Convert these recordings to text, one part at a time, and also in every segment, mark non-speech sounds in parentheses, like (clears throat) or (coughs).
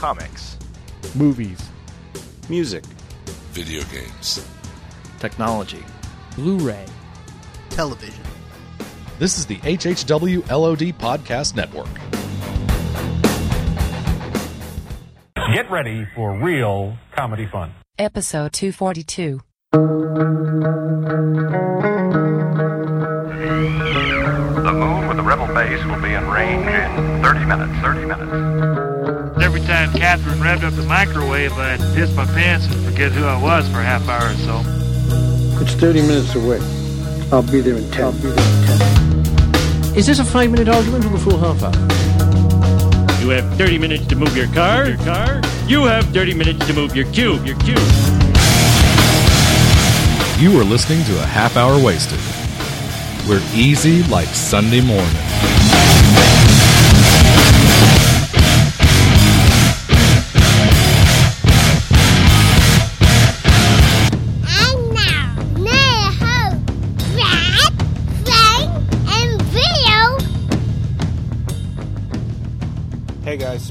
comics, movies, music, video games, technology, Blu-ray, television. This is the HHW LOD Podcast Network. Get ready for real comedy fun. Episode 242. The moon with the rebel base will be in range in 30 minutes. 30 minutes. Every time Catherine revved up the microwave, I'd piss my pants and forget who I was for a half hour or so. It's 30 minutes away. I'll be there in 10. I'll be there in 10. Is this a five minute argument or the full half hour? You have 30 minutes to move your car. Your car. You have 30 minutes to move your cube. Your cube. You are listening to a half hour wasted. We're easy like Sunday morning.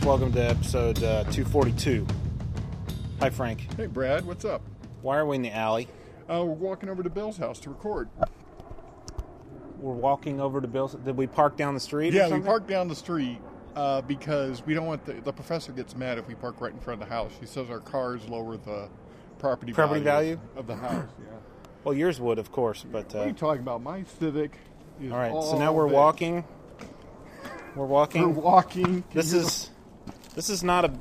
Welcome to episode uh, 242. Hi Frank. Hey Brad, what's up? Why are we in the alley? Uh, we're walking over to Bill's house to record. We're walking over to Bill's. Did we park down the street? or Yeah, we parked down the street uh, because we don't want the the professor gets mad if we park right in front of the house. He says our cars lower the property Property value? of the house. Yeah. (clears throat) Well, yours would, of course, but What are uh, you talking about? My Civic. Is all right. So now we're walking. We're walking. We're walking. This is this is not a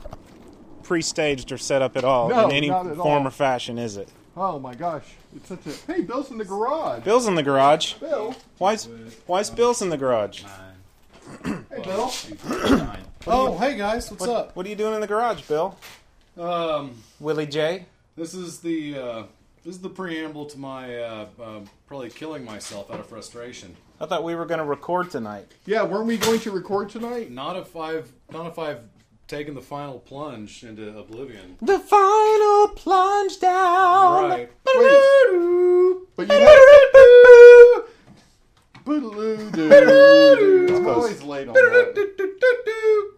pre-staged or set up at all No, in any not at form all. or fashion, is it? Oh my gosh! It's such a. Hey, Bill's in the garage. Bill's in the garage. Bill. Why's Why's Bill's in the garage? Hey, Bill. Oh, hey guys, what's What, up? what are you doing in the garage, Bill? Um, Willie J. this is the uh, this is the preamble to my uh, uh, probably killing myself out of frustration. I thought we were going to record tonight. Yeah, weren't we going to record tonight? Not if I've not if I've taken the final plunge into oblivion. The final plunge down. Right. But you have. Boodaloo-doo. I'm always late on that.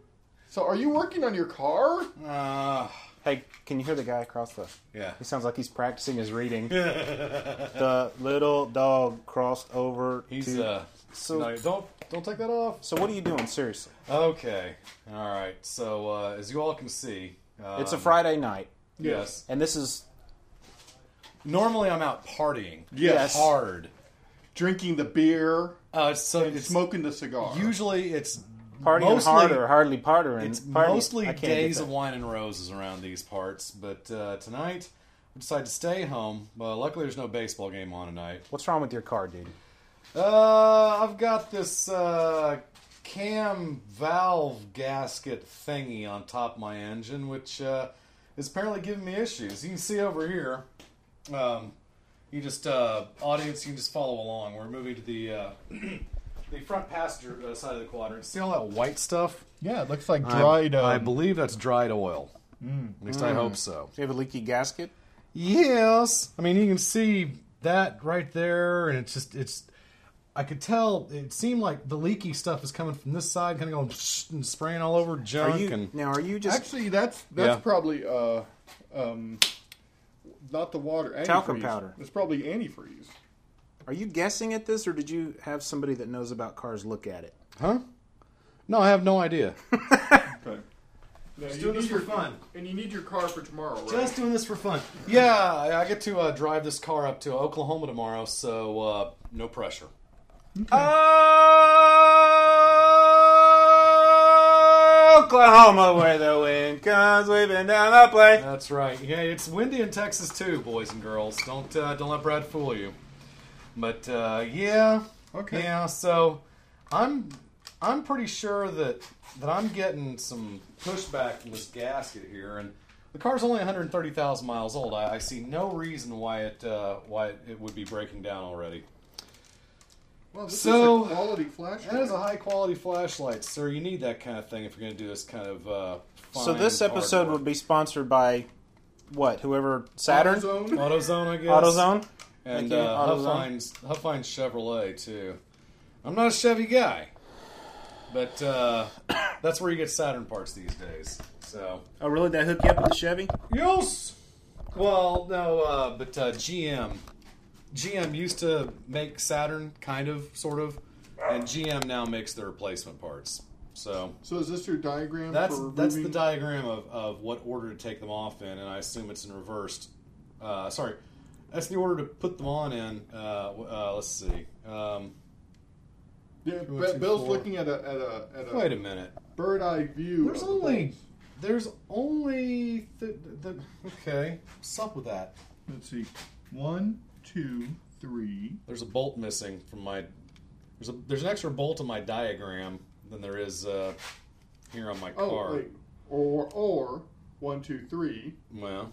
So, are you working on your car? Uh, Hey, can you hear the guy across the? yeah. He sounds like he's practicing his reading. (laughs) the little dog crossed over. He's to, uh. so. no, don't don't take that off. so what are you doing? Seriously, Okay. All right. So uh, as you all can see, um, it's a Friday night, Yes. and this is Normally I'm out partying. Yes. Hard. Drinking the beer Uh, so and it's smoking the cigar. Usually it's partying mostly, hard or hardly partying. It's partying. mostly can't get days that. of wine and roses around these parts, but uh, tonight I decided to stay home. Well, luckily there's no baseball game on tonight. What's wrong with your car, dude? Uh, I've got this uh, cam valve gasket thingy on top of my engine, which uh, is apparently giving me issues. You can see over here. Um, you just uh, audience, you can just follow along. We're moving to the uh, (clears throat) the front passenger uh, side of the quadrant. See all that white stuff? yeah, it looks like dried. I, I um, believe that's dried oil. At least I hope so. Do you have a leaky gasket? Yes. I mean, you can see that right there, and it's just it's. I could tell it seemed like the leaky stuff is coming from this side, kind of going and spraying all over junk. Are you and now? Are you just Actually, that's that's Yeah. probably uh, um, not the water. Antifreeze. Talcum powder. It's probably antifreeze. are you guessing at this, or did you have somebody that knows about cars look at it? huh? No, I have no idea. (laughs) Okay. Now, Just doing need this for your- fun. And you need your car for tomorrow, right? Just doing this for fun. Yeah, I I get to uh, drive this car up to Oklahoma tomorrow, so uh, no pressure. Oklahoma, where the wind comes sweeping down the plain. That's right. Yeah, it's windy in Texas too, boys and girls. Don't uh, don't let Brad fool you. But uh, yeah, Okay. yeah. So I'm I'm pretty sure that that I'm getting some pushback from this gasket here, and the car's only 130,000 miles old. I, I see no reason why it uh, why it would be breaking down already. Well, this So- is a quality flashlight. That is a high quality flashlight, sir. You need that kind of thing if you're going to do this kind of. Uh, So this episode work. would be sponsored by what? Whoever Saturn, AutoZone? AutoZone, I guess. AutoZone. and Thank you, uh, AutoZone. Huffines, Huffines Chevrolet too. I'm not a Chevy guy, but uh, that's where you get Saturn parts these days. So. Oh, really? That hook you up with the Chevy? Yes. Well, no, uh, but uh, GM, GM used to make Saturn, kind of, sort of, and GM now makes the replacement parts. So So is this your diagram that's for that's the diagram of, of what order to take them off in, and I assume it's in reversed. Uh, sorry, that's the order to put them on in. Uh, uh, let's see. Um, Yeah, One, two, Bill's four. looking at a at a at a Wait a minute. bird eye view. There's of the only there's only th- th- okay. What's up with that? Let's see. One, two, three. There's a bolt missing from my. There's a there's an extra bolt in my diagram than there is uh, here on my Oh, car. wait. Or or one, two, three, Well,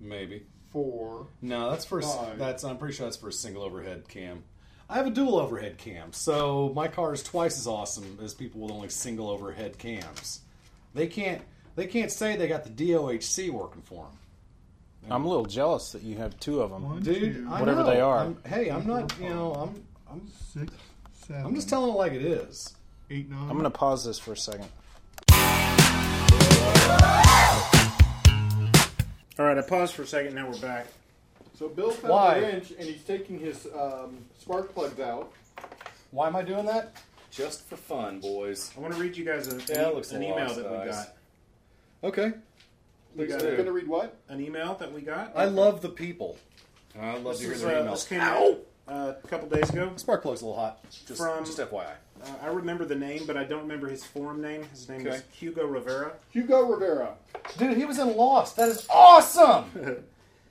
maybe. four. No, that's for Five. that's. I'm pretty sure that's for a single overhead cam. I have a dual overhead cam, so my car is twice as awesome as people with only single overhead cams. They can't they can't say they got the DOHC working for them. I'm a little jealous that you have two of them. One, Dude, two, I Whatever know. they are. I'm- hey, I'm not. You know, I'm. I'm. six, seven. I'm just telling it like it is. eight, nine. I'm going to pause this for a second. All right, I paused for a second. Now we're back. So Bill found Why? a wrench and he's taking his um, spark plugs out. Why am I doing that? Just for fun, boys. I want to read you guys a, Yeah, it looks an a email lot that we nice. got. Okay. We got You're going to read what? an email that we got. I love the people. I love This, to hear is, their uh, emails. this came Ow! out uh, a couple days ago. Spark plug's a little hot. Just, From- just FYI. Uh, I remember the name, but I don't remember his forum name. His name is Okay. Hugo Rivera. Hugo Rivera. Dude, he was in Lost. That is awesome. (laughs)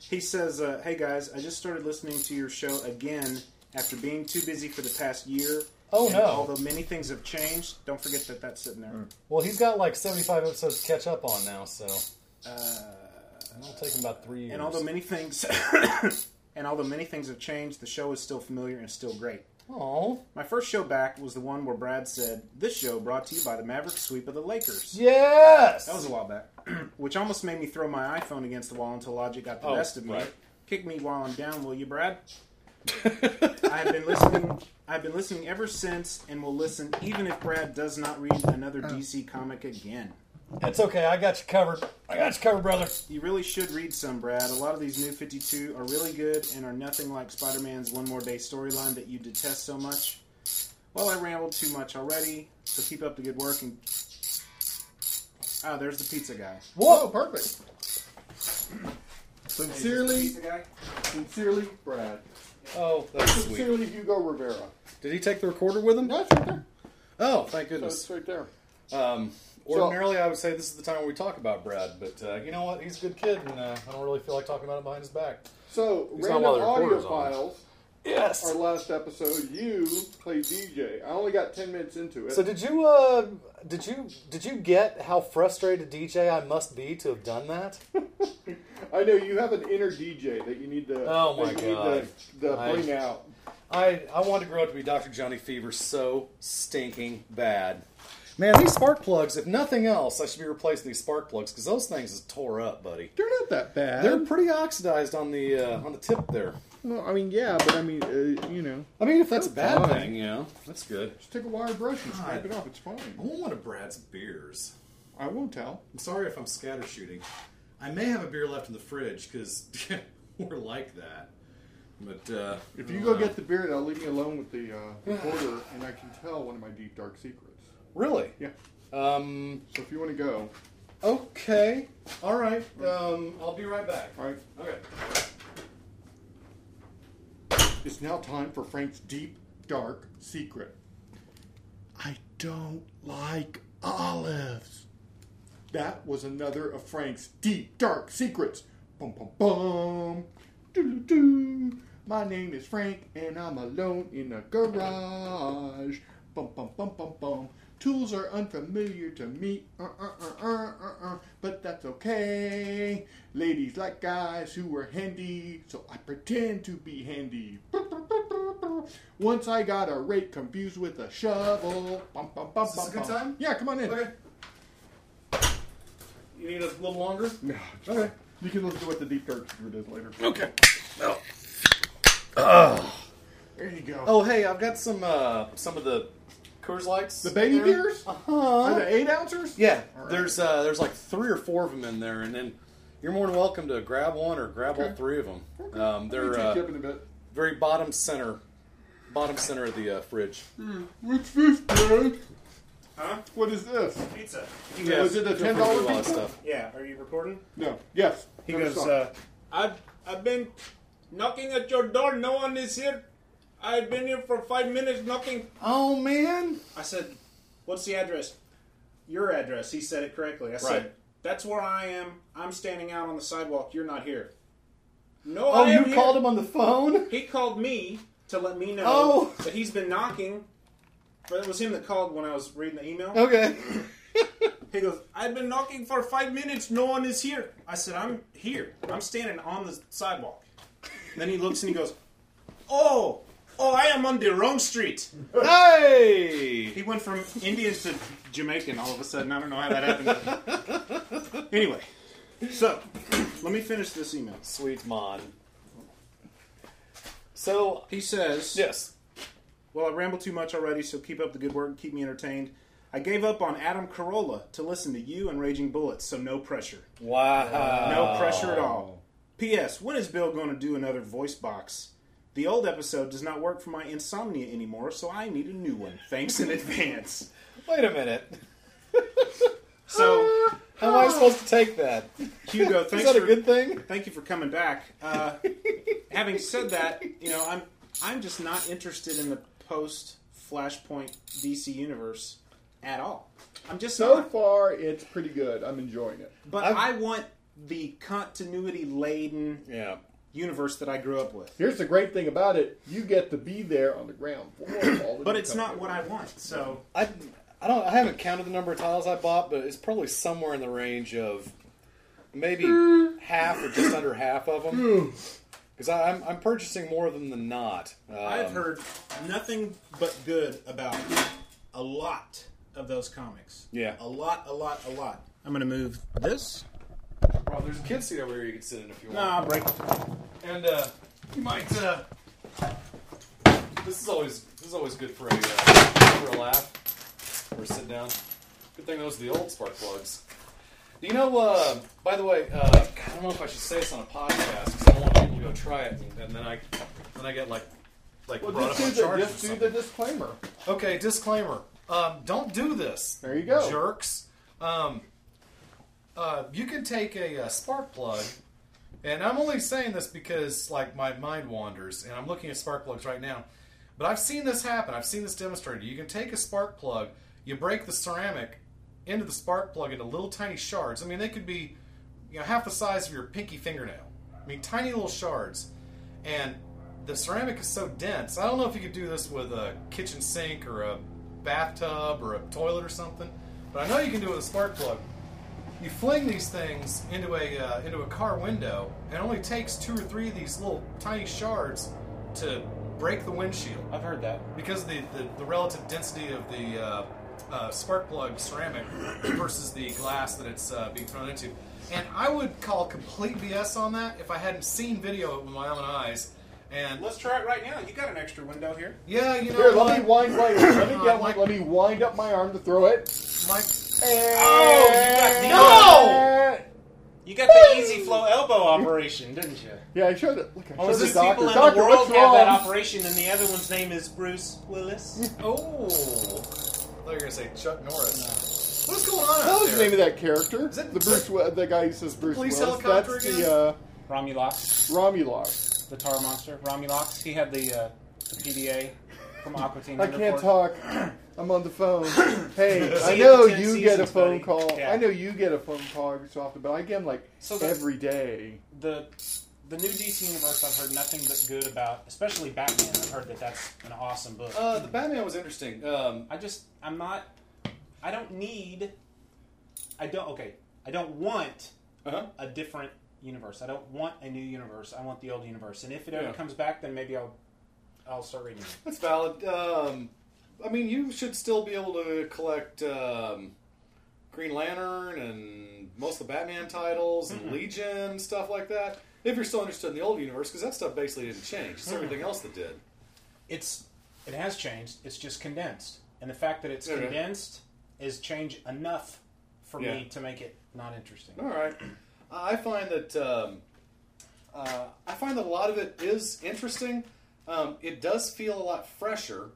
He says, uh, "Hey guys, I just started listening to your show again after being too busy for the past year. Oh, And no. Although many things have changed, don't forget that that's sitting there. well, he's got like 75 episodes to catch up on now, so Uh, it'll take about three years. and although many things, (coughs) and although many things have changed, the show is still familiar and still great. Oh, My first show back was the one where Brad said, "This show brought to you by the Maverick sweep of the Lakers." yes. That was a while back, (clears throat) which almost made me throw my iPhone against the wall until Logic got the Oh, best of me. right. Kick me while I'm down, will you, Brad? (laughs) I've been listening. I've been listening ever since, and will listen even if Brad does not read another DC comic again. It's okay. I got you covered. I got you covered, brother. You really should read some, Brad. A lot of these new 52 are really good and are nothing like Spider-Man's One More Day storyline that you detest so much. Well, I rambled too much already, so keep up the good work and. Ah, there's the pizza guy. Whoa, perfect. Sincerely, Pizza guy. sincerely, Brad. Oh, that's sweet. Sincerely, Hugo Rivera. Did he take the recorder with him? That's right there. Oh, thank So goodness. it's right there. Um, ordinarily, I would say this is the time where we talk about Brad, but uh, you know what? He's a good kid, and uh, I don't really feel like talking about it behind his back. So, He's random audio files. Yes. Our last episode, you played DJ. I only got ten minutes into it. So did you uh did you did you get how frustrated DJ I must be to have done that? (laughs) I know you have an inner DJ that you need to. Oh my God. To, to I- bring out. I I wanted to grow up to be Dr. Johnny Fever so stinking bad. Man, these spark plugs, if nothing else, I should be replacing these spark plugs because those things is tore up, buddy. They're not that bad. They're pretty oxidized on the uh, on the tip there. well, I mean, yeah, but I mean, uh, you know, I mean, if that's a bad fine. thing, you know, that's good. just take a wire brush and scrape it off. It's fine. I want one of Brad's beers. I won't tell. I'm sorry if I'm scatter shooting. I may have a beer left in the fridge because (laughs) we're like that. But uh, If you go get the beer, I'll leave me alone with the uh, (sighs) recorder, and I can tell one of my deep dark secrets. Really, Yeah. um, So if you want to go, okay, all right. Um, I'll be right back. all right. Okay. It's now time for Frank's deep dark secret. I don't like olives. That was another of Frank's deep dark secrets. Bum bum bum. Doo doo. My name is Frank and I'm alone in a garage. Bum bum bum bum bum. Tools are unfamiliar to me, uh, uh, uh, uh, uh, uh, but that's okay. Ladies like guys who are handy, so I pretend to be handy. Once I got a rake confused with a shovel. Bum, bum, bum, Is this bum, a good bum. time? Yeah, come on in. Okay. You need us a little longer? (laughs) No, Okay. You can listen to what the deep dark secret is later. Okay. Oh. There you go. Oh, hey, I've got some uh, some of the Coors Lights. The baby there. beers? Uh-huh. Are they eight ounces? Yeah, All right. there's uh, there's like three or four of them in there, and then you're more than welcome to grab one or grab all three of them. Um, they're uh, up in a bit. very bottom center, bottom center of the uh, fridge. What's this, Dad? Huh? What is this? Pizza. He goes, Was it a ten to dollar do all that pizza? stuff. Yeah, are you recording? No. Yes. He No, goes, uh, I've, I've been knocking at your door. No one is here. I've been here for five minutes knocking. Oh man! I said, what's the address? Your address. He said it correctly. I Right. said, that's where I am. I'm standing out on the sidewalk. You're not here. No, Oh, I am you here. called him on the phone? He called me to let me know Oh. that he's been knocking. But it was him that called when I was reading the email. Okay. (laughs) He goes, I've been knocking for five minutes. No one is here. I said, I'm here. I'm standing on the sidewalk. then he looks and he goes, Oh, oh, I am on the wrong street. Hey! He went from Indian to Jamaican all of a sudden. I don't know how that happened. anyway, so let me finish this email. Sweet mon. So He says, yes, Well, I ramble too much already, so keep up the good work and keep me entertained. I gave up on Adam Carolla to listen to you and Raging Bullets, so no pressure. wow, No pressure at all. P.S. When is Bill going to do another voice box? The old episode does not work for my insomnia anymore, so I need a new one. Thanks in advance. Wait a minute. (laughs) So, How am I supposed to take that? Hugo, (laughs) Is thanks that a for good thing? thank you for coming back. Uh, having said that, you know I'm I'm just not interested in the post Flashpoint DC universe at all. I'm just So not. far, it's pretty good. I'm enjoying it. But I've- I want the continuity laden Yeah. Universe that I grew up with. Here's the great thing about it: you get to be there on the ground floor. all the But it's not what I want. So I, I don't. I haven't counted the number of tiles I bought, but it's probably somewhere in the range of maybe half or just under half of them. Because I'm I'm purchasing more than the not. Um, I've heard nothing but good about a lot of those comics. Yeah. A lot, a lot, a lot. I'm going to move this. There's a kid seat over here you can sit in if you want. Nah, I'll break it. And uh, you might. Uh, this is always this is always good for a uh, for a laugh or sit down. Good thing those are the old spark plugs. Do you know? Uh, by the way, uh, I don't know if I should say this on a podcast because I don't want people to go try it, and, and then I then I get like like Well, brought just up do, on the, charges. just or do something. the disclaimer. Okay, disclaimer. Um, don't do this. There you go. Jerks. Um, uh, you can take a, uh spark plug, and I'm only saying this because like my mind wanders, and I'm looking at spark plugs right now. But I've seen this happen. I've seen this demonstrated. You can take a spark plug, you break the ceramic into the spark plug into little tiny shards. I mean, they could be you know half the size of your pinky fingernail. I mean, tiny little shards, and the ceramic is so dense. I don't know if you could do this with a kitchen sink or a bathtub or a toilet or something, but I know you can do it with a spark plug. You fling these things into a uh, into a car window, and it only takes two or three of these little tiny shards to break the windshield I've heard that. because of the, the, the relative density of the uh, uh, spark plug ceramic (coughs) versus the glass that it's uh, being thrown into. And I would call complete BS on that if I hadn't seen video with my own eyes. And Let's try it right now. You got an extra window here. yeah, you know Here, what? let me wind right. Let me (coughs) Uh, get Mike- one. Let me wind up my arm to throw it. Mike, Oh, you got the- no! You got the Easy Flow elbow operation, didn't you? Yeah, I showed it. Look, I Oh, showed two the doctor. people in Doctor, the world what's have that wrong? operation, and the other one's name is Bruce Willis. oh, I thought you were gonna say Chuck Norris. What's going on? What out was the there? name of that character? Is it- the Bruce, Wi- the guy who says Bruce Police Willis. helicopter That's again? the uh, Romulox, Romulus. the tar monster. Romulox. He had the, uh, the PDA from Aqua Teen I can't Force. talk. (clears throat) I'm on the phone. (coughs) Hey, I know in 10 you get a seasons, phone buddy. call. Yeah. I know you get a phone call every so often, but I get them like So the- every day. The the new DC universe, I've heard nothing but good about, especially Batman. I've heard that that's an awesome book. Uh, the Batman was interesting. Um, I just, I'm not, I don't need, I don't, okay, I don't want uh-huh. a different universe. I don't want a new universe. I want the old universe. And if it ever Yeah. comes back, then maybe I'll, I'll start reading it. That's valid. Um, I mean, you should still be able to collect um, Green Lantern and most of the Batman titles and Legion stuff like that. If you're still interested in the old universe, because that stuff basically didn't change. It's everything else that did. It's, it has changed. It's just condensed. and the fact that it's Okay. condensed is change enough for Yeah. me to make it not interesting. All right. I find that um, uh, I find that a lot of it is interesting. Um, it does feel a lot fresher,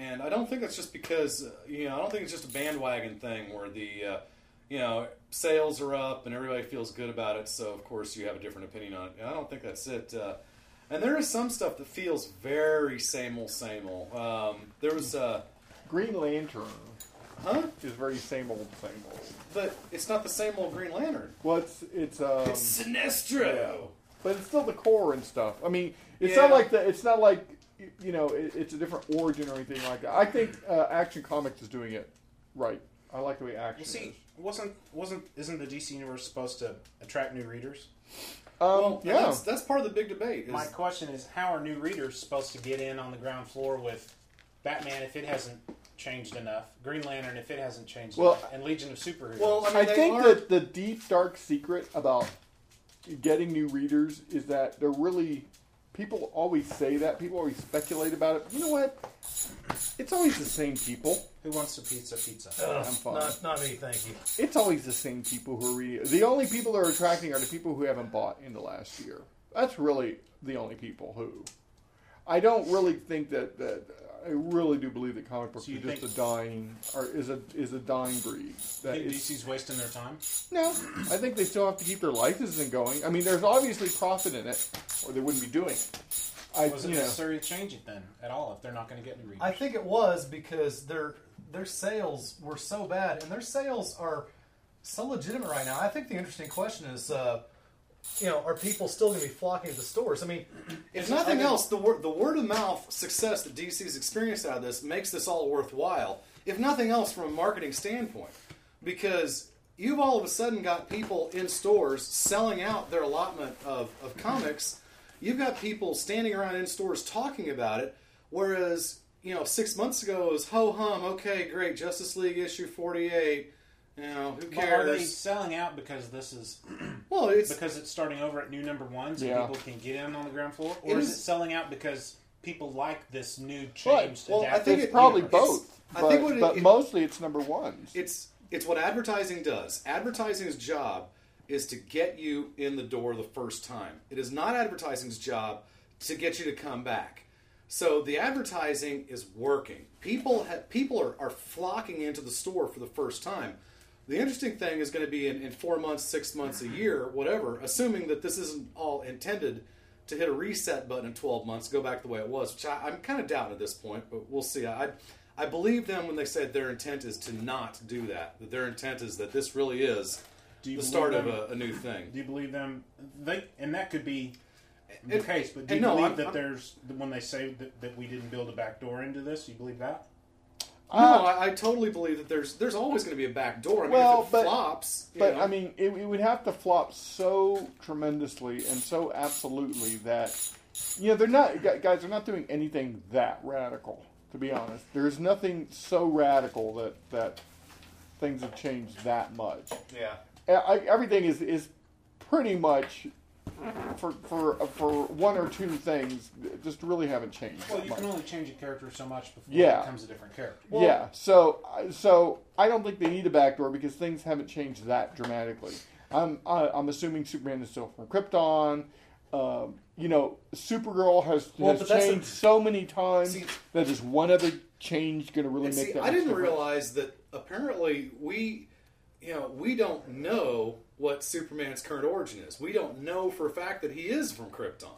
and I don't think it's just because uh, you know I don't think it's just a bandwagon thing where the uh, you know sales are up and everybody feels good about it. So of course you have a different opinion on it. I don't think that's it. Uh, and there is some stuff that feels very same old, same old. Um, there was uh, Green Lantern. Huh? Is very same old, same old. but it's not the same old Green Lantern. Well, it's it's um, It's Sinestro. yeah. but it's still the core and stuff. I mean, it's Yeah. not like the. It's not like you know, it, it's a different origin or anything like that. I think uh, Action Comics is doing it right. I like the way Action. You see, is. wasn't wasn't isn't the DC universe supposed to attract new readers? Um, well, yeah. that's, that's part of the big debate. Is, My question is, how are new readers supposed to get in on the ground floor with Batman if it hasn't changed enough, Green Lantern if it hasn't changed Well, enough, and Legion of Superheroes? Well, I mean, I think are- that the deep dark secret about getting new readers is that they're really people always say that people always speculate about it. You know what? It's always the same people. Who wants a pizza? Pizza. I'm fine. Not, not me, thank you. It's always the same people who are reading. The only people that are attracting are the people who haven't bought in the last year. That's really the only people who. I don't really think that that. I really do believe that comic books So are just a dying or is a is a dying breed. That think is- DC's wasting their time? no, I think they still have to keep their licensing going. I mean, there's obviously profit in it, or they wouldn't be doing it. I, Was it you know, necessary to change it then at all if they're not going to get new readers? I think it was because their their sales were so bad, and their sales are so legitimate right now. I think the interesting question is, uh, you know, are people still going to be flocking to the stores? I mean, if Is it- nothing else, the word the word of mouth success that DC's experienced out of this makes this all worthwhile. If nothing else, from a marketing standpoint, because you've all of a sudden got people in stores selling out their allotment of, of comics. You've got people standing around in stores talking about it, whereas you know six months ago it was ho hum. Okay, great, Justice League issue forty eight. You know who But are they selling out because this is (clears throat) Well, it's because it's starting over at new number ones Yeah. and people can get in on the ground floor, or is, is- it selling out because people like this new but, changed? well, I think it's it- probably it's- both. I but, think what it- but it- mostly it's number ones. it's it's what advertising does. Advertising's job is to get you in the door the first time. It is not advertising's job to get you to come back. So the advertising is working. People ha- people are, are flocking into the store for the first time. The interesting thing is going to be in, in four months, six months, a year, whatever, assuming that this isn't all intended to hit a reset button in 12 months, go back the way it was, which I, I'm kind of doubting at this point, but we'll see. I, I believe them when they said their intent is to not do that. That their intent is that this really is Do you the start of a, a new thing. Do you believe them? They and that could be the And- case. But do you no, believe I'm- that I'm- there's when they say that, that we didn't build a back door into this? You believe that? No, uh, I, I totally believe that there's there's always going to be a back door. I mean, Well, if it but- flops, But know, I mean, it, it would have to flop so tremendously and so absolutely that you know they're not guys. They're not doing anything that radical. To be honest, there's nothing so radical that that things have changed that much. yeah. I, I- everything is is pretty much for for for one or two things just really haven't changed. Well, you much. can only change a character so much before Yeah. it becomes a different character. yeah. So so I don't think they need a backdoor because things haven't changed that dramatically. I'm I, I'm assuming Superman is still from Krypton. Um, you know, Supergirl has, Well, has changed the- so many times See- that is one other change going to really make see, that. I didn't difference. realize that apparently we, you know, we don't know what Superman's current origin is. We don't know for a fact that he is from Krypton.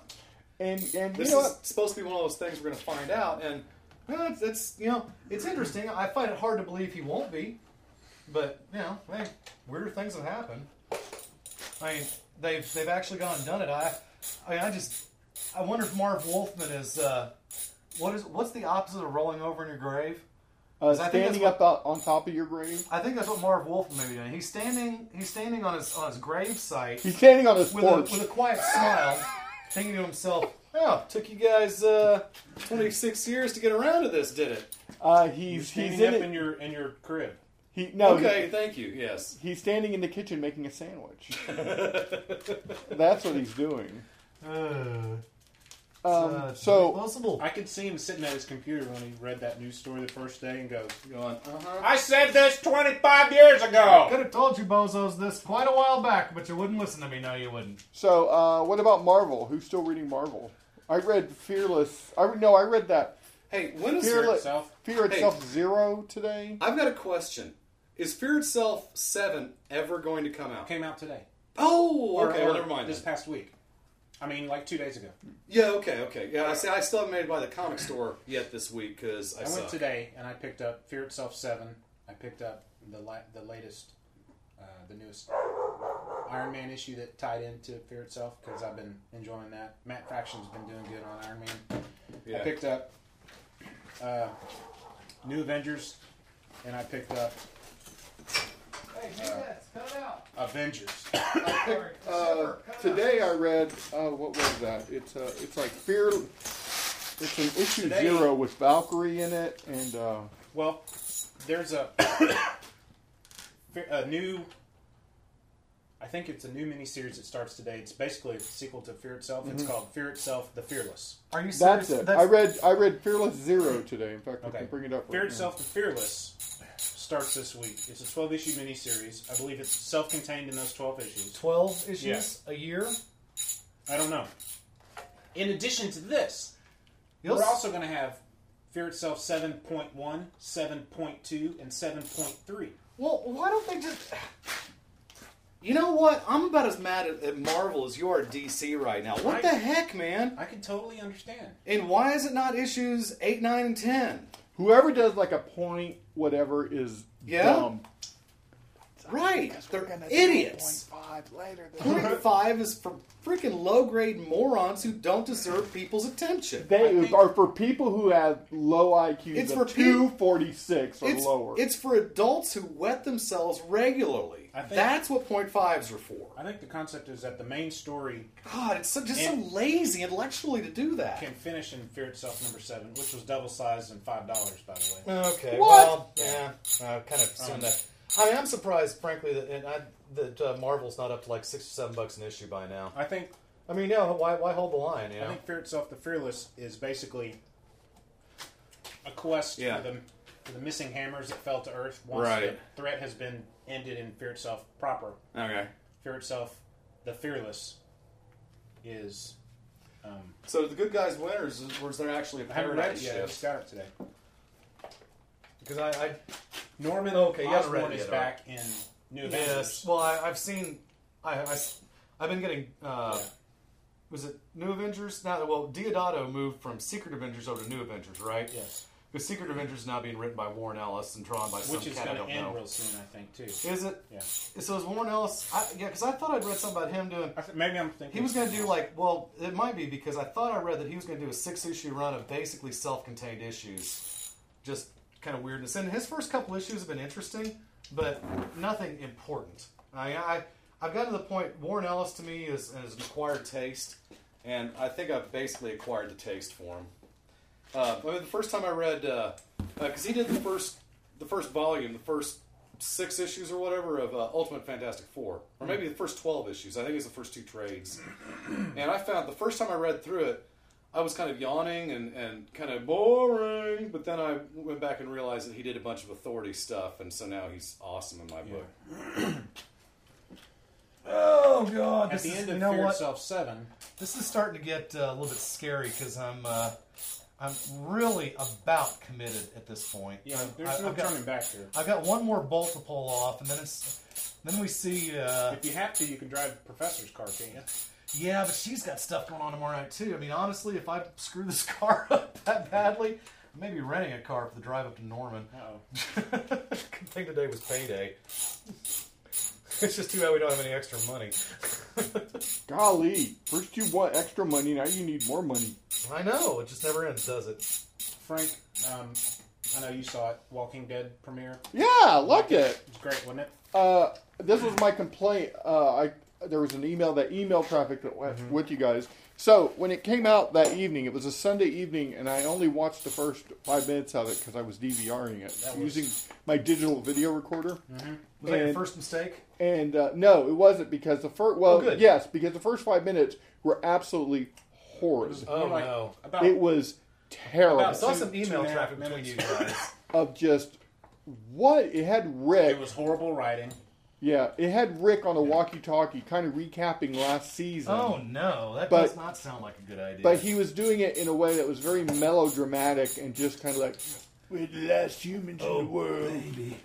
And and you This know is what? supposed to be one of those things we're going to find out, and well, it's, it's you know it's interesting. I find it hard to believe he won't be, but you know, hey, weirder things have happened. I mean, they've they've actually gone and done it. I I mean, I just I wonder if Marv Wolfman is uh, what is what's the opposite of rolling over in your grave? Uh, 'Cause I think standing what- up on top of your grave. I think that's what Marv Wolfman may be doing. He's standing he's standing on his on his grave site He's standing on his with a, with a quiet smile, thinking to himself, "Oh, took you guys uh, 26 years to get around to this, did it?" Uh, You're he's standing he's in up it. in your in your crib. He no. okay, thank you. Yes. He's standing in the kitchen making a sandwich. (laughs) That's what he's doing. Um, uh, so possible. I could see him sitting at his computer when he read that news story the first day and goes, Going, uh-huh. I said this 25 years I ago! could have told you bozos this quite a while back, but you wouldn't listen to me. No, you wouldn't. so uh, what about Marvel? Who's still reading Marvel? I read Fearless. I re- no, I read that Hey, when is Fearless Itself. Fear Hey. Itself Zero today. I've got a question. Is Fear Itself 7 ever going to come out? Came out today. Oh, Or- okay. or well, never mind. This then. past week. I mean, like two days ago. Yeah, okay, okay. Yeah, I see. I still haven't made it by the comic store yet this week because I, I, suck. went today and I picked up Fear Itself 7. I picked up the la- the latest, uh, the newest Iron Man issue that tied into Fear Itself because I've been enjoying that. Matt Fraction's been doing good on Iron Man. I picked up uh, New Avengers and I picked up Avengers. Uh, today I read uh, what was that? It's uh, it's like Fear. It's an issue Today- zero with Valkyrie in it, and uh, Well, there's a (coughs) a new. I think it's a new miniseries that starts today. It's basically a sequel to Fear Itself. It's Mhm. called Fear Itself: The Fearless. Are you that's it. I read I read Fearless Zero today. In fact, I Okay. can bring it up. Fear right now. Itself: The Fearless starts this week. It's a 12 issue miniseries. I believe it's self-contained in those 12 issues. 12 issues Yeah. a year? I don't know. In addition to this, You'll we're s- also going to have Fear Itself 7.1, 7.2, and 7.3. Well, why don't they just? You know what? I'm about as mad at, at Marvel as you are at DC right now. What I- the heck, man? I can totally understand. And why is it not issues eight, nine, and ten? Whoever does like a point whatever is Yeah? dumb. Right? They're idiots. 0.5 later. Point five is for freaking low grade morons who don't deserve people's attention. They are for people who have low IQs It's of for peop- two forty six or It's, lower. it's for adults who wet themselves regularly. I think- That's what point fives are for. I think the concept is that the main story God, it's so, just And- so lazy intellectually to do that. can finish in Fear Itself number seven, which was double sized and five dollars, by the way. Okay, What? well, yeah, I kind of assumed Um, that. I I'm surprised, frankly, that and I, that uh, Marvel's not up to like six or seven bucks an issue by now. I think I mean, yeah, why, why hold the line? You I think Fear Itself, the Fearless, is basically a quest Yeah. for the for the missing hammers that fell to Earth once Right. the threat has been ended in Fear Itself proper. Okay. Fear Itself, the Fearless, is. Um, So the good guys winners, or is there actually a I haven't read it paradigm yet. I just got it today. Because I, I Norman Okay, you haven't read Osborn it is yet, back in New Avengers. Yes. Well, I, I've seen. I, I, have been getting. Uh, Was it New Avengers? Now, well, Deodato moved from Secret Avengers over to New Avengers, right? Yes. Because Secret Avengers is now being written by Warren Ellis and drawn by some Which is cat I going don't to end know. real soon, I think, too. Is it? Yeah. So is Warren Ellis? I, yeah, because I thought I'd read something about him doing. I th- maybe I'm thinking. He was going to do like, well, it might be because I thought I read that he was going to do a six issue run of basically self contained issues. Just kind of weirdness. And his first couple issues have been interesting, but nothing important. I, I, I've gotten to the point, Warren Ellis to me is, is an acquired taste, and I think I've basically acquired the taste for him. Uh, I mean, the first time I read, because he did the first, the first volume, the first six issues or whatever of uh, Ultimate Fantastic Four, or maybe the first twelve issues. I think it was the first two trades. and I found the first time I read through it, I was kind of yawning and, and kind of boring. But then I went back and realized that he did a bunch of authority stuff, and so now he's awesome in my book. (clears throat) oh God! At This the is, end you of know Fear what? Itself 7, This is starting to get uh, a little bit scary because I'm uh, I'm really about committed at this point. yeah, I've- there's I've no got- turning back here. I've got one more bolt to pull off, and then it's then we see. Uh, If you have to, you can drive Professor's car, can't you? Yeah, but she's got stuff going on tomorrow night too. I mean, honestly, if I screw this (laughs) car up that badly, I may be renting a car for the drive up to Norman. Uh-oh. (laughs) Good thing today was payday. (laughs) It's just too bad we don't have any extra money. Golly, first you want extra money, now you need more money. I know it just never ends, does it? Frank, um, I know you saw it, Walking Dead premiere. Yeah, I loved it. It was great, wasn't it? Uh, this was my complaint. Uh, I there was an email that email traffic that went Mm-hmm. with you guys. So when it came out that evening, it was a Sunday evening, and I only watched the first five minutes of it because I was DVRing it was- using my digital video recorder. Was that your first mistake? And uh, no, it wasn't because the first. Well, Oh, yes, because the first five minutes were absolutely horrid. Oh, no. About- it was terrible. I saw some email traffic between you guys. of just what it had Rick. It was horrible writing. Yeah, it had Rick on a walkie-talkie, kind of recapping last season. Oh no, that But- does not sound like a good idea. But he was doing it in a way that was very melodramatic and just kind of like, we're the last humans Oh, in the oh, world.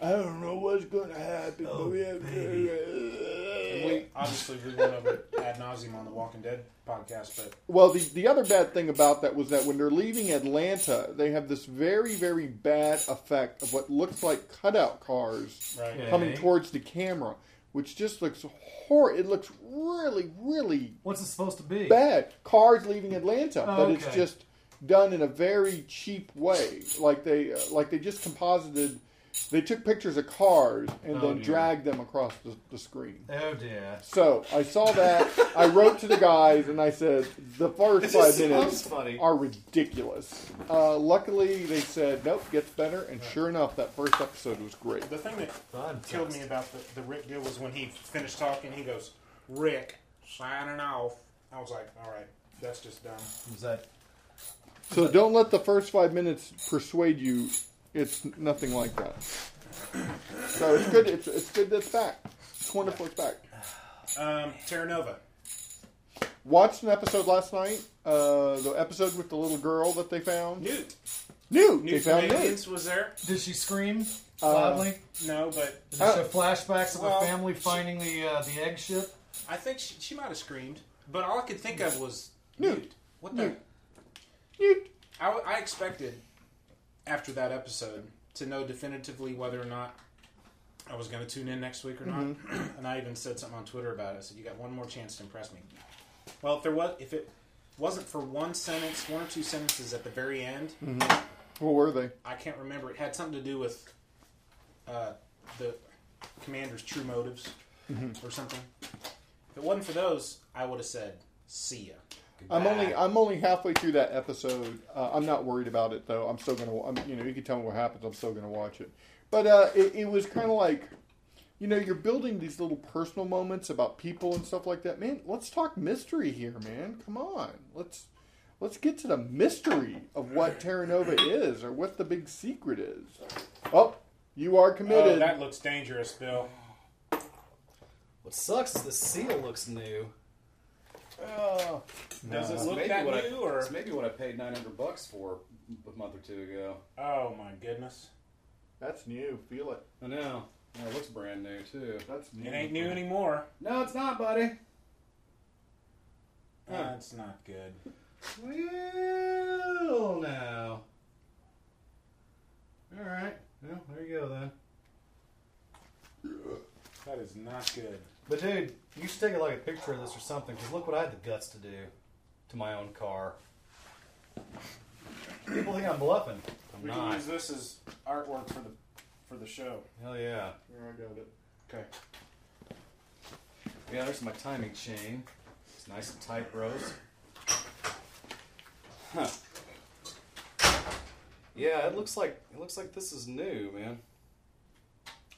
I don't know what's going to happen, but oh, we have And we obviously we went over it ad nauseum on the Walking Dead podcast, but Well, the, the other bad thing about that was that when they're leaving Atlanta, they have this very, very bad effect of what looks like cutout cars Right. coming Okay. towards the camera, which just looks horrible. It looks really, really What's it supposed to be? bad. Cars leaving Atlanta, but it's just done in a very cheap way. Like they, uh, like they just composited. They took pictures of cars and Oh, then dear. dragged them across the, the screen. Oh dear. So I saw that. I wrote to the guys and I said the first It five minutes funny. are ridiculous. Uh, luckily, they said nope, gets better, and sure enough, that first episode was great. the thing that Fun. killed me about the, the Rick deal was when he finished talking, he goes, Rick, signing off. I was like, all right, that's just dumb. Was that? So don't let the first five minutes persuade you. It's nothing like that. So it's good. It's it's good. That's back. It's wonderful. It's back. Um, Terra Nova. Watched an episode last night. Uh, the episode with the little girl that they found. Newt. New. Newt They found Newt. Was there. Did she scream Uh, loudly? No, but Did it show flashbacks of well, a family finding the uh, the egg ship? I think she, she might have screamed. But all I could think of was Newt. Newt. What the? Newt. I, I expected after that episode to know definitively whether or not I was going to tune in next week or not. Mm-hmm. (clears throat) and I even said something on Twitter about it. I said, "You got one more chance to impress me." Well, if there was, if it wasn't for one sentence, one or two sentences at the very end, What were they? I can't remember. It had something to do with uh, the commander's true motives or something. If it wasn't for those, I would have said, "See ya." I'm only I'm only halfway through that episode. Uh, I'm not worried about it though. I'm still gonna. I'm, you know, you can tell me what happens. I'm still gonna watch it. But uh, it, it was kind of like, you know, you're building these little personal moments about people and stuff like that. Man, let's talk mystery here, man. Come on, let's let's get to the mystery of what Terra Nova is or what the big secret is. Oh, you are Oh, committed. that looks dangerous, Bill. What sucks is the seal looks new. Does It's it look maybe that what I- new, or It's maybe what I paid nine hundred bucks for a month or two ago. oh my goodness, that's new. Feel it. I know. Yeah, it looks brand new too. That's new. it ain't new anymore. No, it's not, buddy. Uh, that's not good. Well, now. All right. Well, there you go then. That is not good. But dude, you should take like a picture of this or something. Because look what I had the guts to do to my own car. People think I'm bluffing. I'm We not. can use this as artwork for the for the show. Hell yeah. Here, I got it. Okay. Yeah, there's my timing chain. It's nice and tight, bros. Huh. Yeah, it looks like it looks like this is new, man.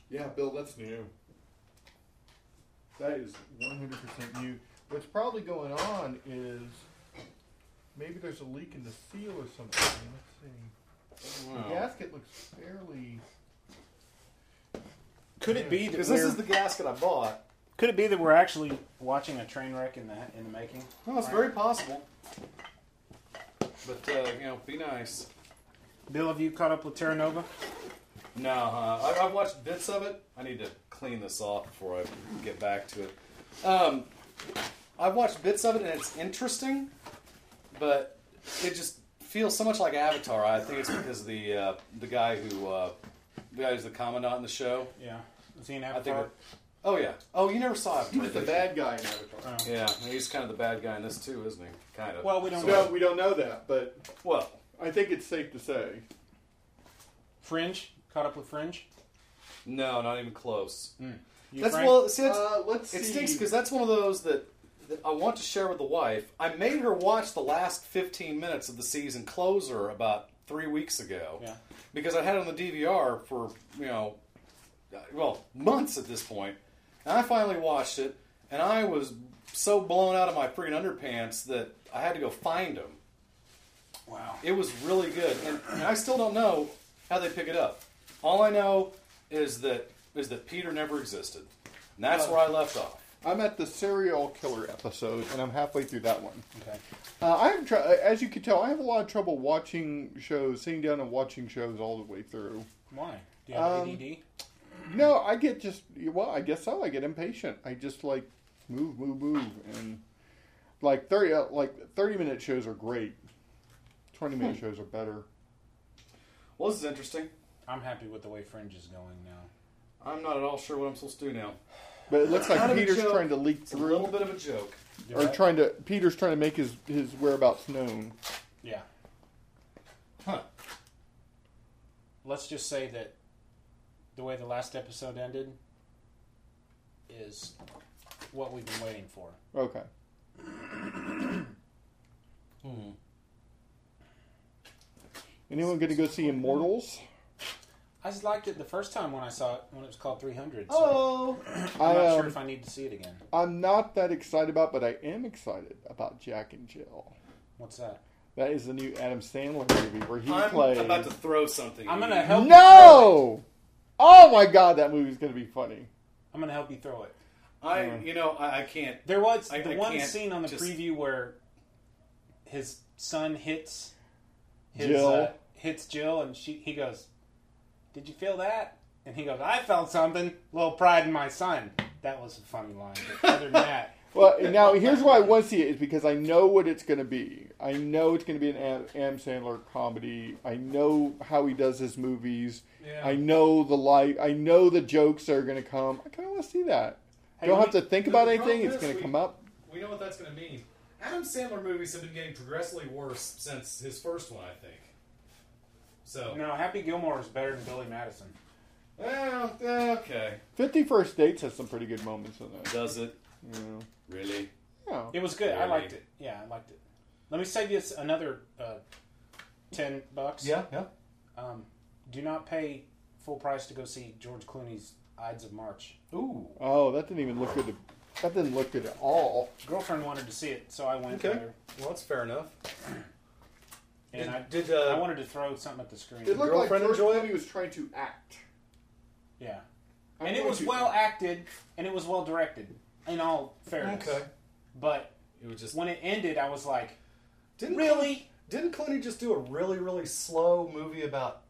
Yeah, Bill, that's new. That is 100% new. What's probably going on is maybe there's a leak in the seal or something. Let's see. Wow. The gasket looks fairly. Could it be that Because we're, this is the gasket I bought. could it be that we're actually watching a train wreck in the in the making? Well, it's very possible. But uh, you know, be nice. Bill, have you caught up with Terra Nova? No, uh, I, I've watched bits of it. I need to clean this off before I get back to it. Um, I've watched bits of it, and it's interesting, but it just feels so much like Avatar. I think it's because of the uh, the guy who uh, the guy who's the commandant in the show. Yeah. Is he an I think. Avatar? Oh yeah. Oh, you never saw Avatar. He was the bad guy in Avatar. Oh. Yeah, he's kind of the bad guy in this too, isn't he? Kind of. Well, we don't No, know. we don't know that, but Well, I think it's safe to say. Fringe? Caught up with Fringe? no, not even close. You, That's Frank? well. See, that's, Uh, let's it see. stinks because that's one of those that, that I want to share with the wife. I made her watch the last 15 minutes of the season closer about three weeks ago. Yeah. Because I had it on the DVR for you know, well, months at this point. point, and I finally watched it, and I was so blown out of my freaking underpants that I had to go find them. Wow. It was really good, and, and I still don't know how they pick it up. All I know is that is that Peter never existed, and that's where I left off. I'm at the serial killer episode, and I'm halfway through that one. Okay. Uh, I have, tr- as you can tell, I have a lot of trouble watching shows, sitting down and watching shows all the way through. Why? Do you have Um, ADD? No, I get just well, I guess so. I get impatient. I just like move, move, move, and like thirty, uh, like thirty minute shows are great. Twenty minute Hmm. shows are better. Well, this is interesting. I'm happy with the way Fringe is going now. I'm not at all sure what I'm supposed to do now. But it looks like Kind a Peter's joke. trying to leak It's a through, little bit of a joke. or trying to. Peter's trying to make his his whereabouts known. Yeah. Huh. Let's just say that the way the last episode ended is what we've been waiting for. Okay. Hmm. Anyone going to go see Immortals? I just liked it the first time when I saw it when it was called 300. So Oh, I'm I, not sure um, if I need to see it again. I'm not that excited about, but I am excited about Jack and Jill. What's that? That is the new Adam Sandler movie where he I'm plays. about to throw something. I'm gonna you. help. you throw it. No! Oh my god, that movie's going to be funny. I'm gonna help you throw it. I, you know, I, I can't. There was I- the I one scene on the just- preview where his son hits his, Jill. Uh, hits Jill, and she he goes, "Did you feel that?" And he goes, "I felt something. A little pride in my son." That was a funny line. But other than that, (laughs) Well, now here's why I want to see it is because I know what it's going to be. I know it's going to be an Adam, Adam Sandler comedy. I know how he does his movies. Yeah. I know the light. I know the jokes are going to come. I kind of want to see that. Hey, Don't let have to think about anything. It's going to come up. We know what that's going to mean. Adam Sandler movies have been getting progressively worse since his first one, I think. So, no, Happy Gilmore is better than Billy Madison. well, eh, okay. Fifty First Dates has some pretty good moments in it. Does it You know. really? Yeah. It was good. I liked it. Yeah, I liked it. Let me save you another uh, ten bucks. Yeah, yeah. Um, do not pay full price to go see George Clooney's Ides of March. Ooh. Oh, that didn't even look good. That didn't look good at all. Girlfriend wanted to see it, so I went Okay. there. Well, that's fair enough. (clears throat) And Did- I did, uh, I wanted to throw something at the screen. It looked like girlfriend George enjoy it? Clooney was trying to act. yeah, I'm and it was to- well acted and it was well directed. In all fairness, Okay. but It was just when it ended, I was like, didn't really? Didn't Clooney just do a really, really slow movie about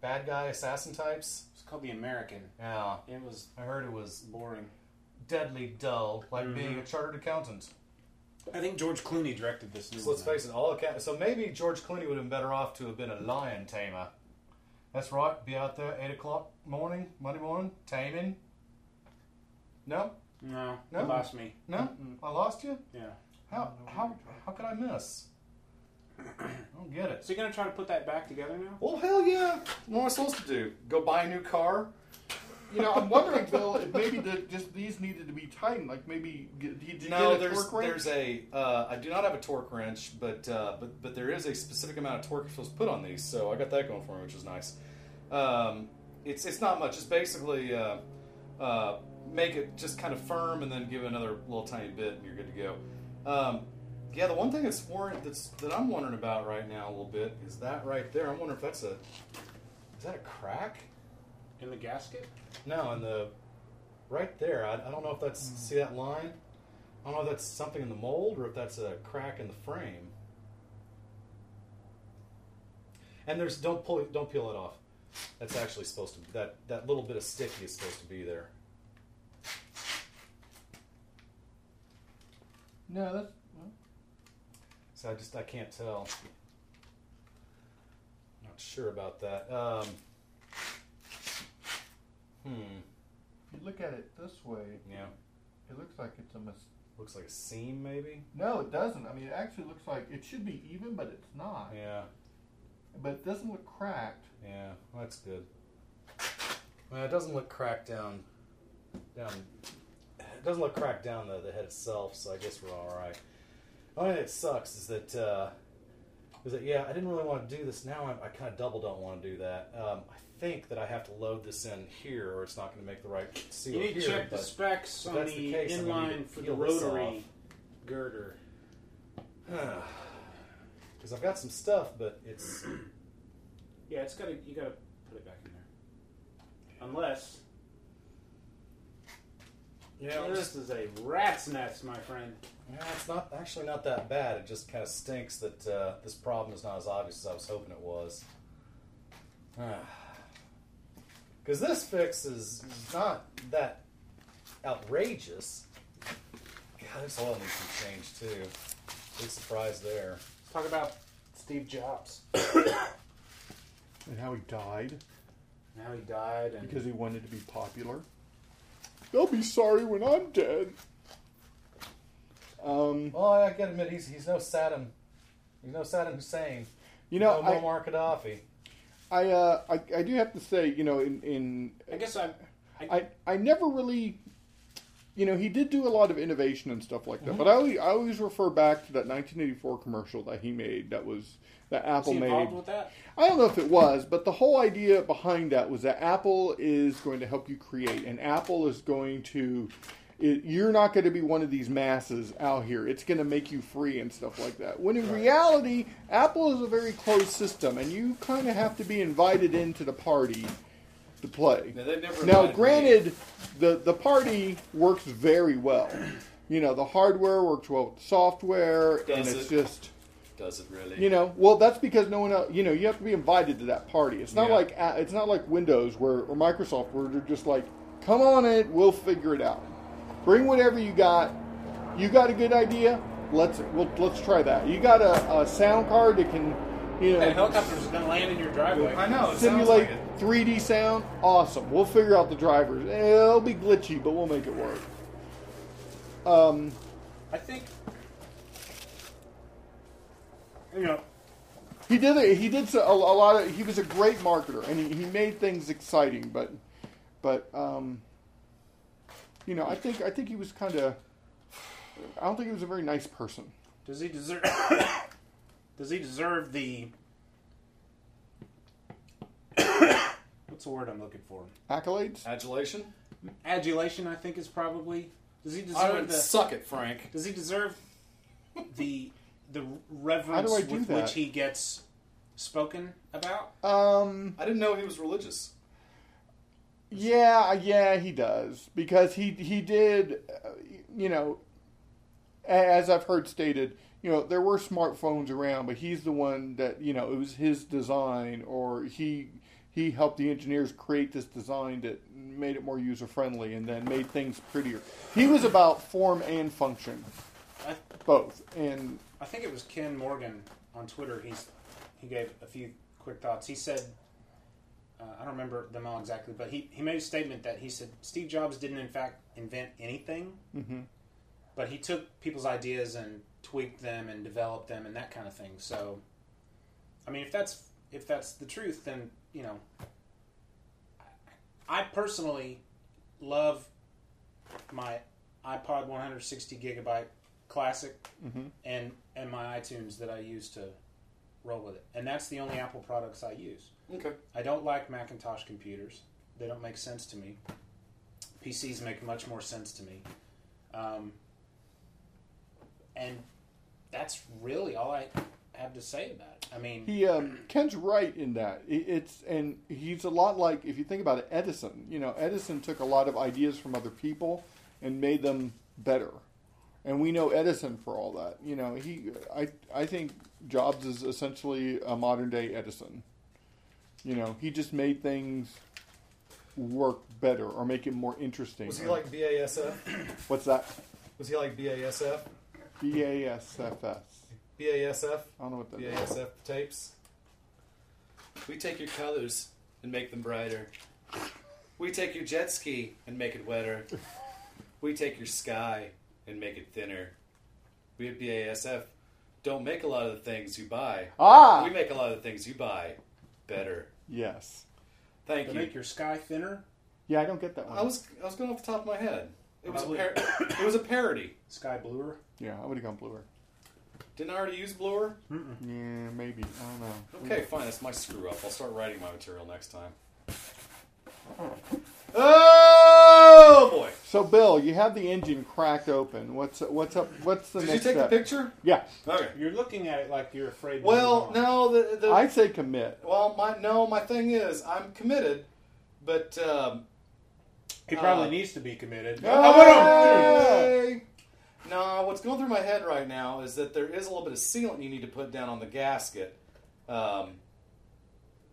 bad guy assassin types? It's called The American. Yeah, It was I heard it was boring. deadly dull, like being Mm-hmm. a chartered accountant. I think George Clooney directed this. New So let's face it, all account- so maybe George Clooney would have been better off to have been a Lion tamer. That's right. Be out there eight o'clock morning, Monday morning, taming. No, No, No? you lost me. no, I lost you. Yeah. How how how could I miss? (clears throat) I don't get it. So you're gonna try to put that back together now? Well, hell yeah. What am I supposed to do? Go buy a new car? You know, I'm wondering, Bill, if maybe the, just these needed to be tightened. Like maybe did you no, get a there's torque wrench? there's a uh, I do not have a torque wrench, but uh, but but there is a specific amount of torque to put on these, so I got that going for me, which is nice. Um, it's it's not much. It's basically uh, uh, make it just kind of firm, and then give it another little tiny bit, and you're good to go. Um, yeah, the one thing that's that's that I'm wondering about right now a little bit is that right there. I'm wondering if that's a is that a crack? In the gasket? No, in the right there. I, I don't know if that's see that line. I don't know if that's something in the mold or if that's a crack in the frame. And there's don't pull don't peel it off. That's actually supposed to that that little bit of sticky is supposed to be there. No, that's. So I just I can't tell. Not sure about that. Um, hmm. If you look at it this way, Yeah. it looks like it's a mis. Looks like a seam, maybe. No, it doesn't. I mean, it actually looks like it should be even, but it's not. Yeah. But it doesn't look cracked. Yeah, well, that's good. Well, it doesn't look cracked down. Down. It doesn't look cracked down the, the head itself, so I guess we're all right. The only thing that sucks is that uh, Is it? Yeah, I didn't really want to do this. Now I, I kind of double don't want to do that. Um, I think that I have to load this in here, or it's not going to make the right seal You need to here. check the specs on that's the case, I'm gonna need inline for the rotary girder. (sighs) Because I've got some stuff, but it's (clears throat) Yeah, it's gotta you gotta put it back in there. Unless Yeah, this is a rat's nest, my friend. Yeah, it's not actually not that bad. It just kind of stinks that uh, this problem is not as obvious as I was hoping it was. (sighs) Because this fix is is not that outrageous. God, this oil needs some change too. Big surprise there. Talk about Steve Jobs. (coughs) And how he died And how he died, and because he wanted to be popular. They'll be sorry when I'm dead. Um, Well, I gotta admit, he's he's no Saddam. He's no Saddam Hussein. You know, no I- Muammar Gaddafi. I, uh, I I do have to say, you know, in in I guess I'm. I, I never really, you know, he did do a lot of innovation and stuff like that. But I always, I always refer back to that 1984 commercial that he made. That was that Apple he made. with that? I don't know if it was, but the whole idea behind that was that Apple is going to help you create, and Apple is going to. It, you're not going to be one of these masses out here. It's going to make you free and stuff like that. When in reality, Apple is a very closed system, and you kind of have to be invited into the party to play. Now, now me. granted, the the party works very well. You know, the hardware works well with the software, and Does it's it? just Does it really? you know, well, that's because no one else. You know, you have to be invited to that party. It's not Yeah. like uh, it's not like Windows where or Microsoft where they're just like, come on in, we'll figure it out. Bring whatever you got. You got a good idea? Let's we'll, let's try that. You got a, a sound card that can, you know, That helicopter's gonna land in your driveway. I know. It simulate sounds like it. 3D sound. Awesome. We'll figure out the drivers. It'll be glitchy, but we'll make it work. Um, I think. You know, He did it. He did a, a lot of. He was a great marketer, and he, he made things exciting. But, but um, you know, I think I think he was kind of. I don't think he was a very nice person. does he deserve? (coughs) does he deserve the? (coughs) What's the word I'm looking for? Accolades. Adulation. Adulation, I think, is probably. Does he I deserve would the? suck it, Frank. Does he deserve (laughs) the the reverence do do with that? which he gets spoken about? Um, I didn't know he was religious. Yeah, yeah, he does because he he did. Uh, you know, as I've heard stated, you know, there were smartphones around, but he's the one that you know it was his design, or he he helped the engineers create this design that made it more user friendly, and then made things prettier. He was about form and function, I, both, and I think it was Ken Morgan on Twitter. He's he gave a few quick thoughts. He said, uh, I don't remember them all exactly, but he, he made a statement that he said Steve Jobs didn't in fact invent anything, Mhm. but he took people's ideas and tweaked them and developed them and that kind of thing. So, I mean, if that's if that's the truth, then you know, I personally love my iPod 160 gigabyte classic Mhm. and and my iTunes that I use to roll with it. And that's the only Apple products I use. Okay. I don't like Macintosh computers. They don't make sense to me. PCs make much more sense to me. Um, and that's really all I have to say about it. I mean, He um, Ken's right in that it's and he's a lot like if you think about it, Edison. You know, Edison took a lot of ideas from other people and made them better, and we know Edison for all that. You know, he I I think Jobs is essentially a modern day Edison. You know, he just made things work better or make it more interesting. Was he like BASF? What's that? Was he like BASF? B A S F S. BASF? I don't know what that is. BASF tapes. We take your colors and make them brighter. We take your jet ski and make it wetter. We take your sky and make it thinner. We at BASF don't make a lot of the things you buy. Ah! We make a lot of the things you buy better. Yes. Thank to you. make your sky thinner, Yeah, I don't get that one. I was I was going off the top of my head. It was a par- it was a parody. sky bluer. Yeah, I would have gone bluer. Didn't I already use blower? Yeah, maybe. I don't know. Okay, fine. That's my screw up. I'll start writing my material next time. Oh boy! So, Bill, you have the engine cracked open. What's what's up? What's the Did you take step? the picture? Yeah. Okay. You're looking at it like you're afraid. Well, no. The, the I say commit. well, my no. My thing is, I'm committed, but um, he probably uh, needs to be committed. Hey! No, what's going through my head right now is that there is a little bit of sealant you need to put down on the gasket um,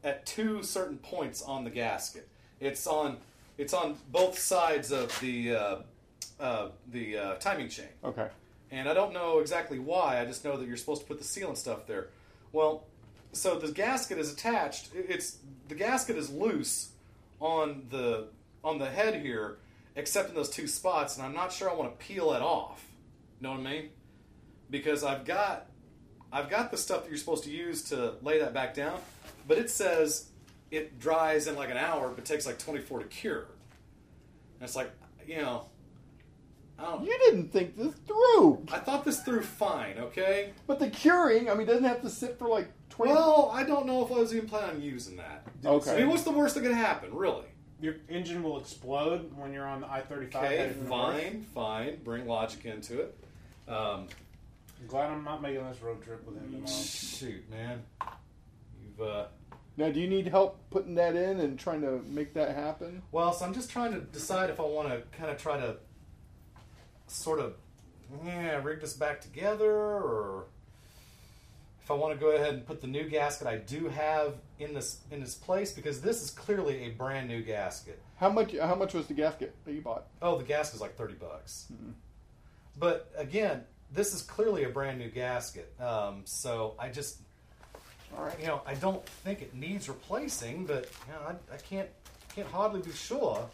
at two certain points on the gasket. It's on it's on both sides of the uh, uh, the uh, timing chain, Okay. and I don't know exactly why. I just know that you're supposed to put the sealant stuff there. Well, so the gasket is attached. It's the gasket is loose on the on the head here, except in those two spots, and I'm not sure I want to peel it off. Know what I mean? Because I've got I've got the stuff that you're supposed to use to lay that back down, but it says it dries in like an hour, but takes like 24 to cure. And it's like, you know, I don't. You didn't think this through. I thought this through fine, okay? But the curing, I mean, doesn't have to sit for like 20 Well, I don't know if I was even planning on using that. Okay. I mean, what's the worst that could happen, really? Your engine will explode when you're on the I-35. Okay, headed north. fine, fine. Bring logic into it. Um, I'm glad I'm not making this road trip with him tomorrow. shoot, man. You've uh, Now, do you need help putting that in and trying to make that happen? Well, so I'm just trying to decide if I want to kind of try to sort of yeah rig this back together, or if I want to go ahead and put the new gasket I do have in this in this place because this is clearly a brand new gasket. How much? How much was the gasket that you bought? Oh, the gasket's like thirty bucks. But again, this is clearly a brand new gasket. Um, so I just, you know, I don't think it needs replacing, but you know, I, I can't can't hardly be sure.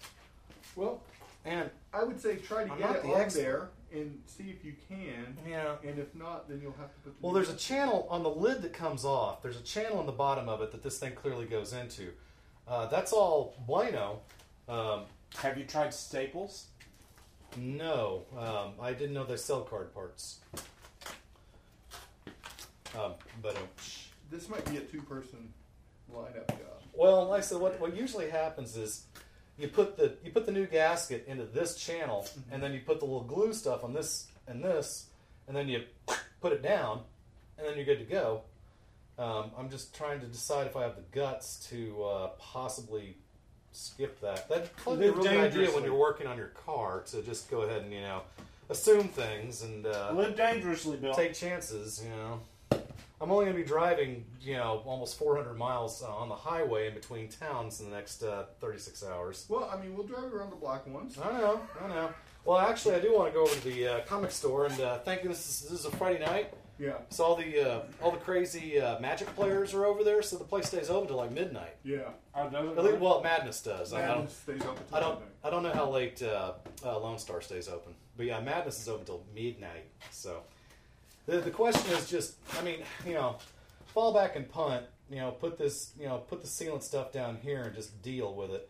Well, And I would say try to I'm get not it the on expert. there and see if you can. Yeah. And if not, then you'll have to put. The Well, there's a channel on the lid that comes off. There's a channel on the bottom of it that this thing clearly goes into. Uh, that's all bueno. Um, Have you tried Staples? no, um, I didn't know they sell card parts. Um, but um, This might be a two-person lineup job. well, like I said, what, what usually happens is you put the you put the new gasket into this channel, and then you put the little glue stuff on this and this, and then you put it down, and then you're good to go. Um, I'm just trying to decide if I have the guts to uh, possibly skip that. That'd probably be a really good idea when you're working on your car to just go ahead and you know assume things and uh, Live dangerously, Bill. take chances. You know, I'm only going to be driving you know almost 400 miles uh, on the highway in between towns in the next uh, 36 hours. Well, I mean, we'll drive around the block once. I know, I know. Well, actually, I do want to go over to the uh, comic store and uh, thank goodness this is, this is a Friday night. Yeah. So all the uh, all the crazy uh, Magic players are over there, so the place stays open till like midnight. Yeah. Does it At least, really? well, Madness does. I don't, Madness stays open till I don't. midnight. I don't know how late uh, uh, Lone Star stays open, but yeah, Madness is open till midnight. So the the question is just, I mean, you know, fall back and punt. You know, put this, you know, put the sealant stuff down here and just deal with it.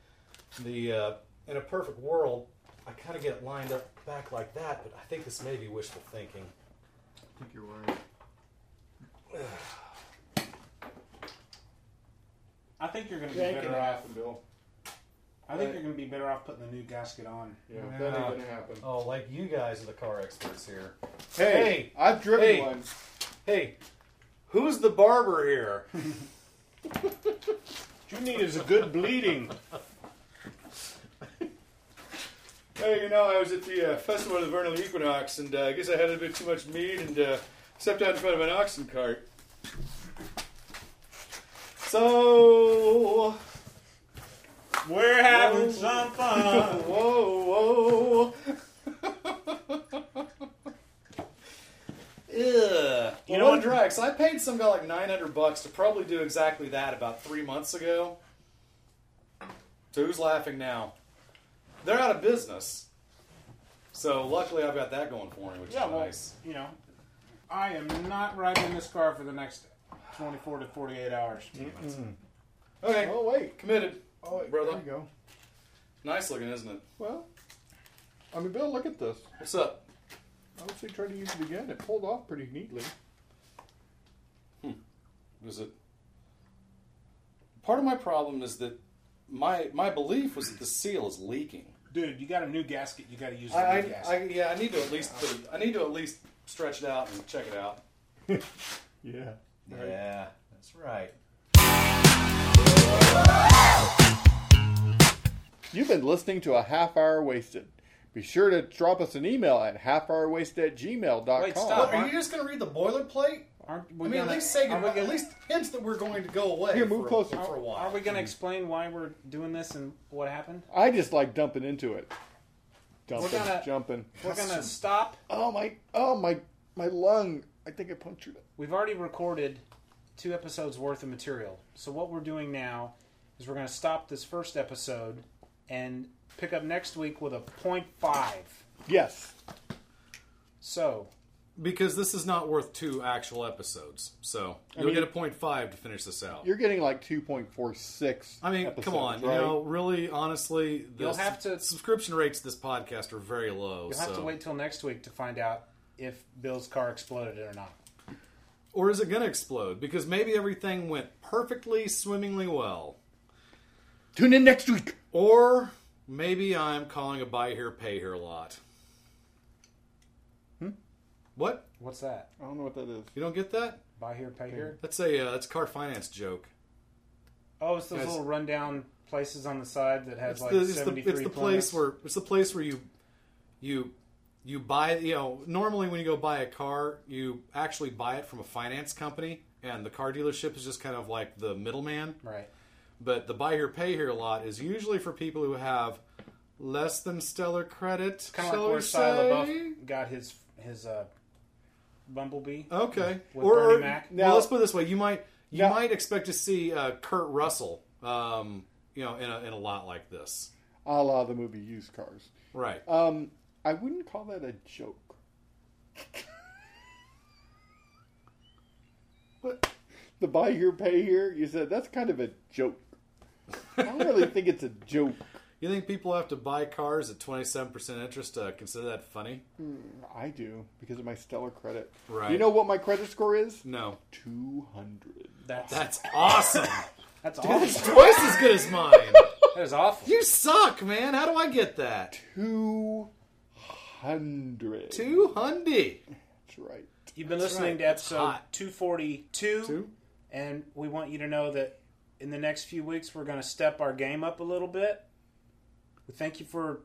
The uh, in a perfect world, I kind of get it lined up back like that, but I think this may be wishful thinking. I think you're right. I think you're going to be Yeah, it can better off. happen, Bill. I think you're going to be better off putting the new gasket on. Yeah, that ain't gonna happen. Oh, like you guys are the car experts here. Hey, I've driven hey, one. Hey, who's the barber here? What you need is a good bleeding. (laughs) Hey, you know, I was at the uh, festival of the vernal equinox, and uh, I guess I had a bit too much meat and uh, stepped out in front of an oxen cart. So, We're having Whoa. some fun. (laughs) whoa, whoa. (laughs) Ugh. You Well, know what what? a. So I paid some guy like 900 bucks to probably do exactly that about three months ago. So who's laughing now? They're out of business. So luckily I've got that going for me, which Yeah, is well, nice. you know, I am not riding this car for the next 24 to 48 hours. Okay, Oh wait. committed. Oh wait, Brother. There you go. Nice looking, isn't it? Well, I mean, Bill, look at this. What's up? I would say try to use it again. It pulled off pretty neatly. Hmm. Was it? Part of my problem is that my my belief was that the seal is leaking. Dude, you got a new gasket. You got to use the I, new I, gasket. I yeah, I need to at least put it, I need to at least stretch it out and check it out. (laughs) Yeah. Yeah, that's right. You've been listening to a half hour wasted. Be sure to drop us an email at halfhourwasted at gmail.com. Wait, stop. What, are you just going to read the boilerplate? Aren't I mean, gonna- at least say goodbye. At gonna- least hints that we're going to go away. Here, move for, closer. for a while. Are we going to explain why we're doing this and what happened? I just like dumping into it. Dumping, We're gonna- jumping. We're going to stop. Oh my! Oh my! My lung! I think I punctured it. We've already recorded two episodes worth of material. So what we're doing now is we're going to stop this first episode and pick up next week with a point five. Yes. So Because this is not worth two actual episodes, so I you'll mean- get a point five to finish this out. You're getting like two point four six. I mean, come on, you know, really, honestly, the You'll have to- subscription rates to this podcast are very low. you'll have to wait till next week to find out if Bill's car exploded or not. Or is it going to explode? Because maybe everything went perfectly, swimmingly well. Tune in next week. Or maybe I'm calling a buy here, pay here lot. Hmm? What? What's that? I don't know what that is. You don't get that? Buy here, pay here. That's a uh, that's a car finance joke. Oh, it's those Yes. little rundown places on the side that has It's like the, it's the, seventy three. it's the place where it's the place where you you you buy you know normally when you go buy a car you actually buy it from a finance company and the car dealership is just kind of like the middleman right but the buy here pay here lot is usually for people who have less than stellar credit kind of like where we Shia? LaBeouf got his his uh, Bumblebee. Okay. with or, Bernie or- Mac. well, let's put it this way: you might you Now- might expect to see uh, Kurt Russell, um, you know, in a in a lot like this. A la the movie Used Cars. Right. Um, I wouldn't call that a joke. (laughs) what? The buy here, pay here. You said that's kind of a joke. I don't really think it's a joke. You think people have to buy cars at twenty seven percent interest to consider that funny? Hmm, I do because of my stellar credit. Right. You know what my credit score is? No. Two hundred. That's That's awesome. that's Dude, awful. that's twice as good as mine. That is awful. You suck, man. How do I get that? Two hundred. Two hundred. That's right. You've been That's listening right. to episode 242, Two? and we want you to know that in the next few weeks we're going to step our game up a little bit. We thank you for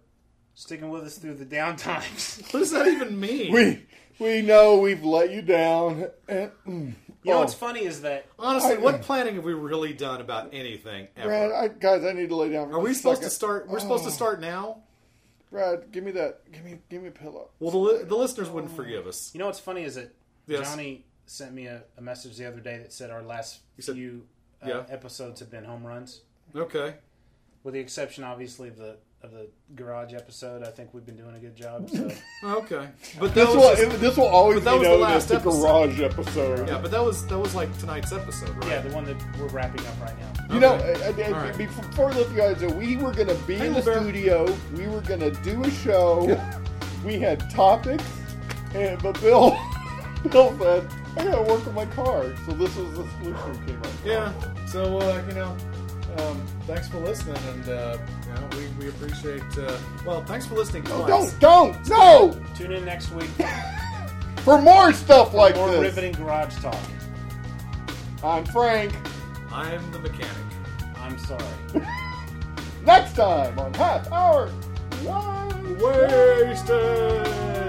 sticking with us through the down times. (laughs) What does that even mean? We we know we've let you down. And, mm, You know oh, what's funny is that Honestly, I- what planning have we really done about anything ever? Brad, I, guys, I need to lay down. For Are we a supposed to start? We're supposed to Oh. start now. Brad, give me that. Give me give me a pillow. Well, the, li- the listeners wouldn't forgive us. you know what's funny is that Yes. Johnny sent me a, a message the other day that said our last said- few uh, Yeah. episodes have been home runs, Okay. with the exception, obviously, of the of the garage episode. I think we've been doing a good job. So. (laughs) Okay. But This that will was just- it- this will always but that be was the known last as the episode. garage episode. Yeah, but that was that was like tonight's episode, right? yeah, the one that we're wrapping up right now. You know, I, I, All right. before let you guys know, we were gonna be in the Bear. studio. We were gonna do a show. we had topics, and but Bill, (laughs) Bill said, "I gotta work on my car." So this was the solution we came up. with. Yeah. So uh, you know, um, thanks for listening, and uh, you know, we, we appreciate. Uh, well, thanks for listening No, twice. don't, don't, no! Tune in next week (laughs) For more stuff like this! more this. riveting garage talk. I'm Frank. I'm the mechanic. I'm sorry. (laughs) Next time on Half Hour. Wasted.